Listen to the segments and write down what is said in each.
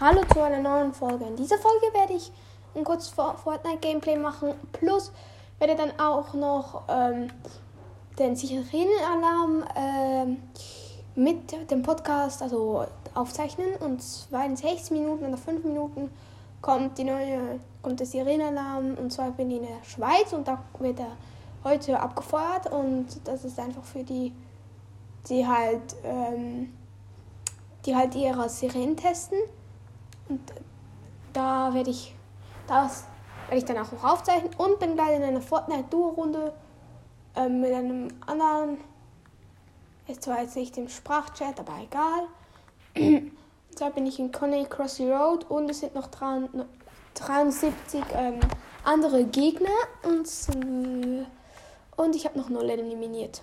Hallo zu einer neuen Folge. In dieser Folge werde ich ein kurzes Fortnite-Gameplay machen. Plus werde dann auch noch ähm, den Sirenenalarm ähm, mit dem Podcast also aufzeichnen. Und zwar in 6 Minuten oder 5 Minuten kommt, die neue, kommt der Sirenenalarm. Und zwar bin ich in der Schweiz und da wird er heute abgefeuert. Und das ist einfach für die, die halt, ähm, die halt ihre Sirenen testen. Und da werde ich das werde ich dann auch aufzeichnen und bin gleich in einer Fortnite-Duo-Runde äh, mit einem anderen. Ist zwar jetzt nicht im Sprachchat, aber egal. da bin ich in Coney Crossy Road und es sind noch 73 ähm, andere Gegner und, und ich habe noch null eliminiert.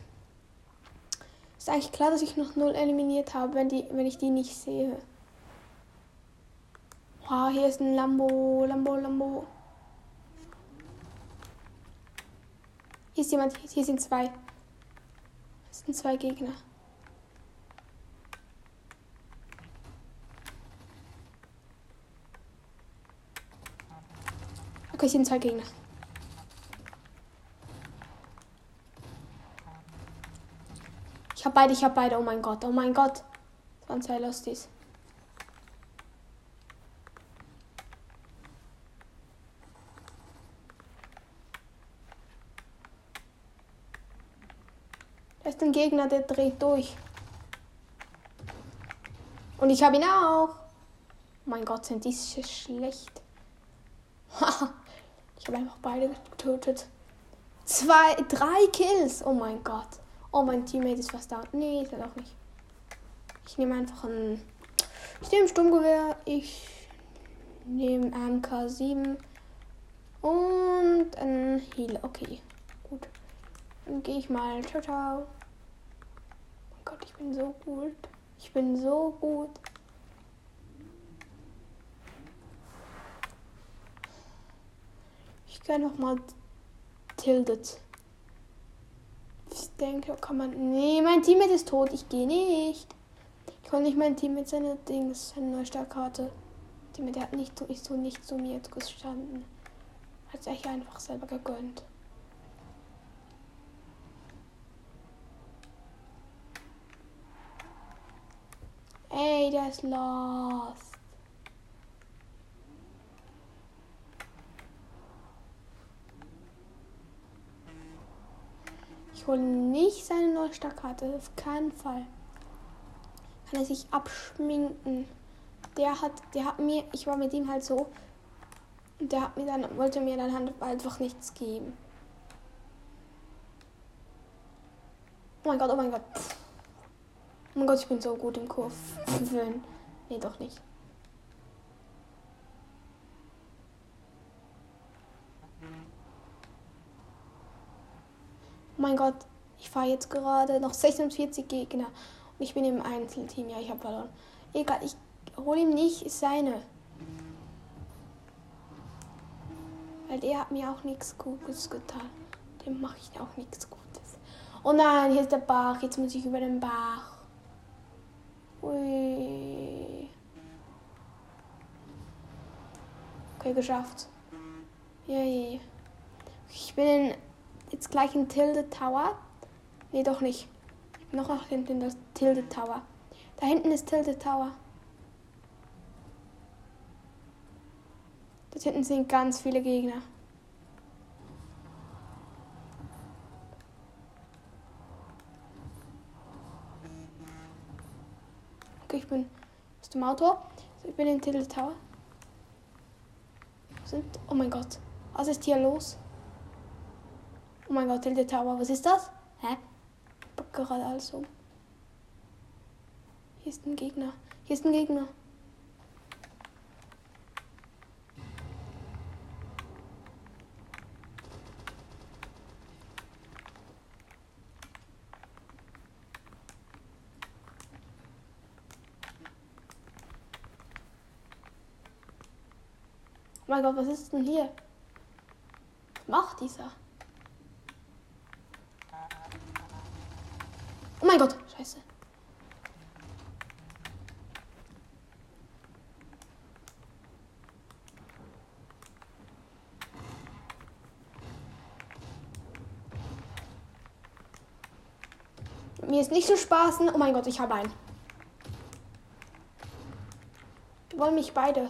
Ist eigentlich klar, dass ich noch null eliminiert habe, wenn, die, wenn ich die nicht sehe. Wow, hier ist ein Lambo, Lambo, Lambo. Hier ist jemand, hier sind zwei. Das sind zwei Gegner. Okay, hier sind zwei Gegner. Ich hab beide, ich hab beide. Oh mein Gott, oh mein Gott. Das waren zwei Losties. Ist ein Gegner, der dreht durch. Und ich habe ihn auch. Mein Gott, sind diese schlecht. ich habe einfach beide getötet. Zwei, drei Kills. Oh mein Gott. Oh, mein Teammate ist fast da. Nee, ist er doch nicht. Ich nehme einfach ein. Ich nehme Sturmgewehr. Ich nehme MK7 und ein Heal. Okay, gut. Dann gehe ich mal. Ciao, ciao. Gott, ich bin so gut. Ich bin so gut. Ich kann noch mal tilted. Ich denke, kann man. Nee, mein Teammate ist tot. Ich gehe nicht. Ich kann nicht mein Team mit seiner Dings, seine Neustartkarte. Teammate hat nicht, ist so nicht zu mir gestanden. Hat sich einfach selber gegönnt. Ey, der ist lost. Ich hole nicht seine Neustartkarte. Auf keinen Fall. Kann er sich abschminken. Der hat, der hat mir, ich war mit ihm halt so. Der hat mir dann, wollte mir dann halt einfach nichts geben. Oh mein Gott, oh mein Gott. Pff. Oh mein Gott, ich bin so gut im Kurven. Nee, doch nicht. Oh mein Gott, ich fahre jetzt gerade noch 46 Gegner. Und ich bin im Einzelteam. Ja, ich habe verloren. Egal, ich hole ihm nicht seine. Weil der hat mir auch nichts Gutes getan. Dem mache ich auch nichts Gutes. Oh nein, hier ist der Bach. Jetzt muss ich über den Bach. Ui. Okay, geschafft. Yay. Ich bin jetzt gleich in Tilde Tower. Nee, doch nicht. Ich bin noch hinten in der Tilde Tower. Da hinten ist Tilde Tower. Dort hinten sind ganz viele Gegner. Dem Auto. Ich bin in Titel Tower. Sind, oh mein Gott. Was ist hier los? Oh mein Gott, Tilde Tower. Was ist das? Hä? Ich gerade alles um. Hier ist ein Gegner. Hier ist ein Gegner. mein Gott, was ist denn hier? Was macht dieser? Oh mein Gott, scheiße. Mir ist nicht zu spaßen. Oh mein Gott, ich habe einen. Die wollen mich beide.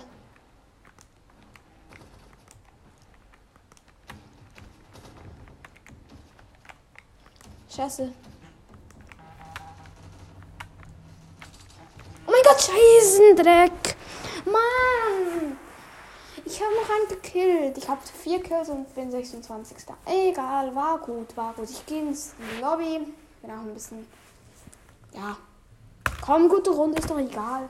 Scheiße. Oh mein Gott, Scheißendreck. Mann. Ich habe noch einen gekillt. Ich habe vier Kills und bin 26. Egal, war gut, war gut. Ich gehe ins Lobby. Bin auch ein bisschen. Ja. Komm, gute Runde, ist doch egal.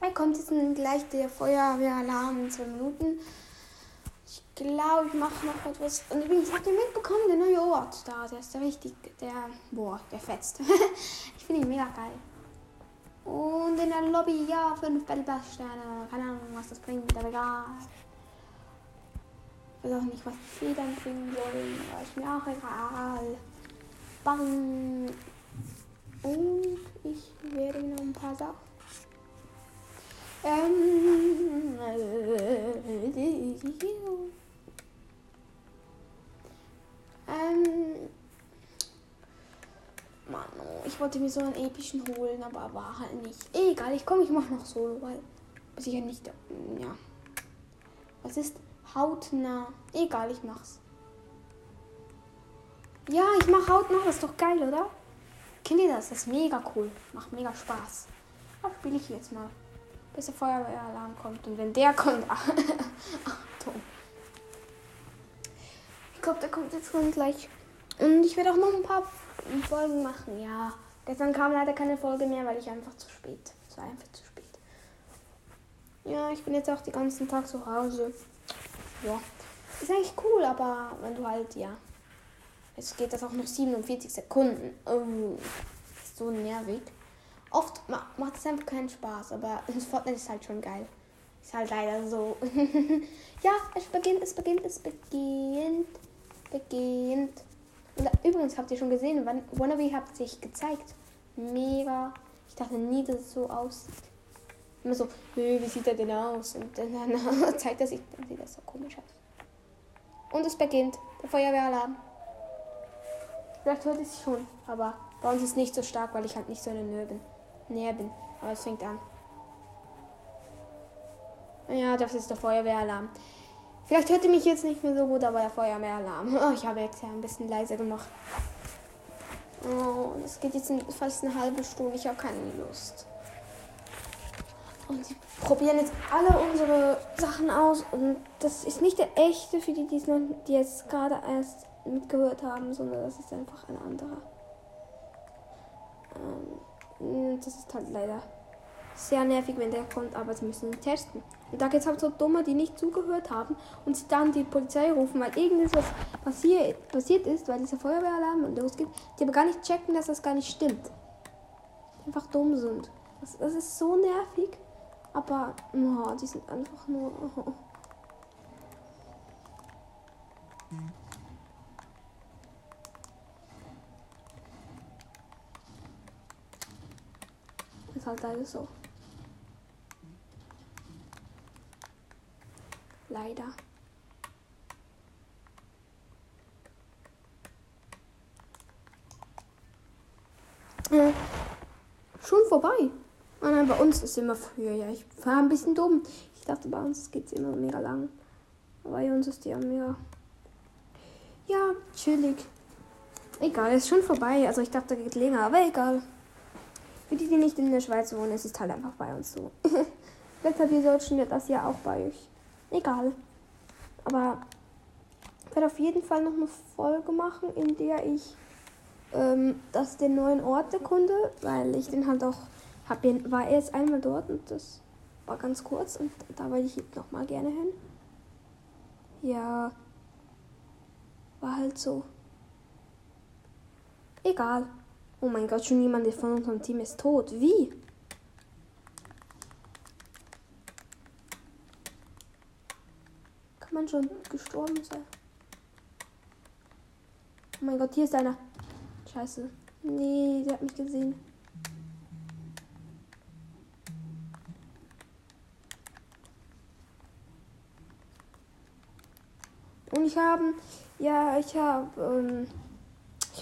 Da kommt jetzt gleich der Feuerwehralarm in zwei Minuten. Ich glaube, ich mache noch etwas. Und übrigens, habt ihr mitbekommen, der neue Ort da, der ist der richtig, der, boah, der fetzt. ich finde ihn mega geil. Und in der Lobby, ja, fünf Bellbaststerne. Keine Ahnung, was das bringt, aber egal. Ich weiß auch nicht, was sie dann bringen sollen, aber ist mir auch egal. Bang. Und ich werde mir noch ein paar Sachen. Ähm, ähm, Mann, oh, ich wollte mir so einen epischen holen, aber war halt nicht. Egal, ich komme, ich mache noch Solo, weil ja nicht. Ja. Was ist hautnah? Egal, ich mach's. Ja, ich mach hautnah, das ist doch geil, oder? Kennt ihr das? Das ist mega cool. Macht mega Spaß. Das spiele ich jetzt mal. Bis der Feuerwehralarm kommt. Und wenn der kommt. Achtung. Ich glaube, der kommt jetzt gleich. Und ich werde auch noch ein paar Folgen machen. Ja. Gestern kam leider keine Folge mehr, weil ich einfach zu spät. Es war einfach zu spät. Ja, ich bin jetzt auch den ganzen Tag zu Hause. Ja. Ist eigentlich cool, aber wenn du halt, ja. Jetzt geht das auch noch 47 Sekunden. Oh, ist so nervig. Oft ma macht es einfach keinen Spaß, aber Fortnite ist halt schon geil. Ist halt leider so. ja, es beginnt, es beginnt, es beginnt. Beginnt. Und übrigens habt ihr schon gesehen, Wannabe hat sich gezeigt. Mega. Ich dachte nie, dass es so aussieht. Immer so, wie sieht er denn aus? Und dann, zeigt er sich, dann sieht das so komisch aus. Und es beginnt. Der Feuerwehralarm. Vielleicht hört es schon, aber bei uns ist es nicht so stark, weil ich halt nicht so eine Nähe bin. Nähe bin. Aber es fängt an. Ja, das ist der Feuerwehralarm. Vielleicht hört ihr mich jetzt nicht mehr so gut, aber der Feuerwehralarm. Oh, ich habe jetzt ja ein bisschen leiser gemacht. Oh, das geht jetzt fast eine halbe Stunde. Ich habe keine Lust. Und sie probieren jetzt alle unsere Sachen aus. Und das ist nicht der echte für die, die jetzt gerade erst mitgehört haben, sondern das ist einfach ein anderer. Ähm, das ist halt leider sehr nervig, wenn der kommt, aber sie müssen ihn testen. Und da gibt es halt so Dumme, die nicht zugehört haben und sie dann die Polizei rufen, weil irgendetwas passiert, ist, weil dieser Feuerwehralarm losgeht, die aber gar nicht checken, dass das gar nicht stimmt. Die einfach dumm sind. Das, das ist so nervig, aber oh, die sind einfach nur. Oh. Ist halt leider so. Leider. Äh, schon vorbei. Oh nein, bei uns ist immer früher. Ja, ich war ein bisschen dumm. Ich dachte, bei uns geht es immer mega lang. Bei uns ist die ja mega. Ja, chillig. Egal, ist schon vorbei. Also ich dachte, geht länger, aber egal. Für die, die nicht in der Schweiz wohnen, es ist halt einfach bei uns so. Vielleicht habt ihr Deutschen das ja auch bei euch. Egal. Aber ich werde auf jeden Fall noch eine Folge machen, in der ich ähm, das den neuen Ort erkunde, weil ich den halt auch hab den, war erst einmal dort und das war ganz kurz und da wollte ich noch mal gerne hin. Ja, war halt so. Egal. Oh mein Gott, schon jemand von unserem Team ist tot. Wie? Kann man schon gestorben sein? Oh mein Gott, hier ist einer. Scheiße. Nee, der hat mich gesehen. Und ich habe, ja, ich habe, ähm,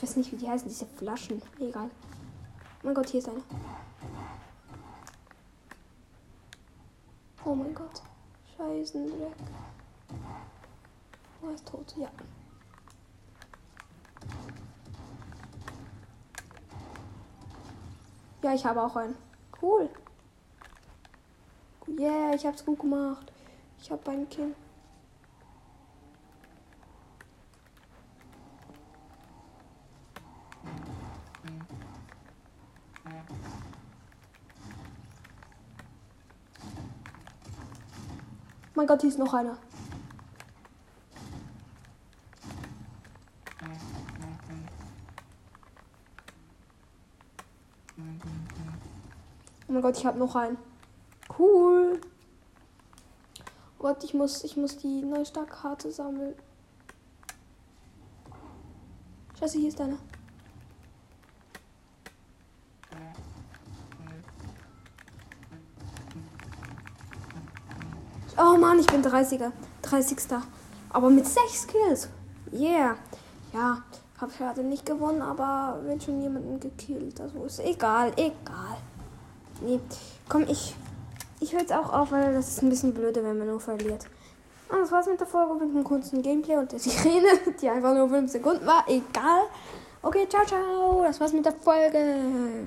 ich weiß nicht, wie die heißen, diese Flaschen. Egal. mein Gott, hier ist einer. Oh mein Gott. Scheißendreck. Er ist tot, ja. Ja, ich habe auch einen. Cool. Yeah, ich hab's gut gemacht. Ich habe einen Kind. Mein Gott, hier ist noch einer. Oh mein Gott, ich habe noch einen. Cool. Gott, ich muss, ich muss die neue Starkkarte sammeln. Scheiße, hier ist einer. Mann, ich bin 30er. 30. Aber mit 6 Kills. Yeah. Ja, hab gerade nicht gewonnen, aber wenn schon jemanden gekillt. Also ist egal, egal. Nee, komm, ich. Ich höre jetzt auch auf, weil das ist ein bisschen blöde, wenn man nur verliert. Und das war's mit der Folge mit einem kurzen Gameplay und der Sirene, die einfach nur 5 Sekunden war. Egal. Okay, ciao, ciao. Das war's mit der Folge.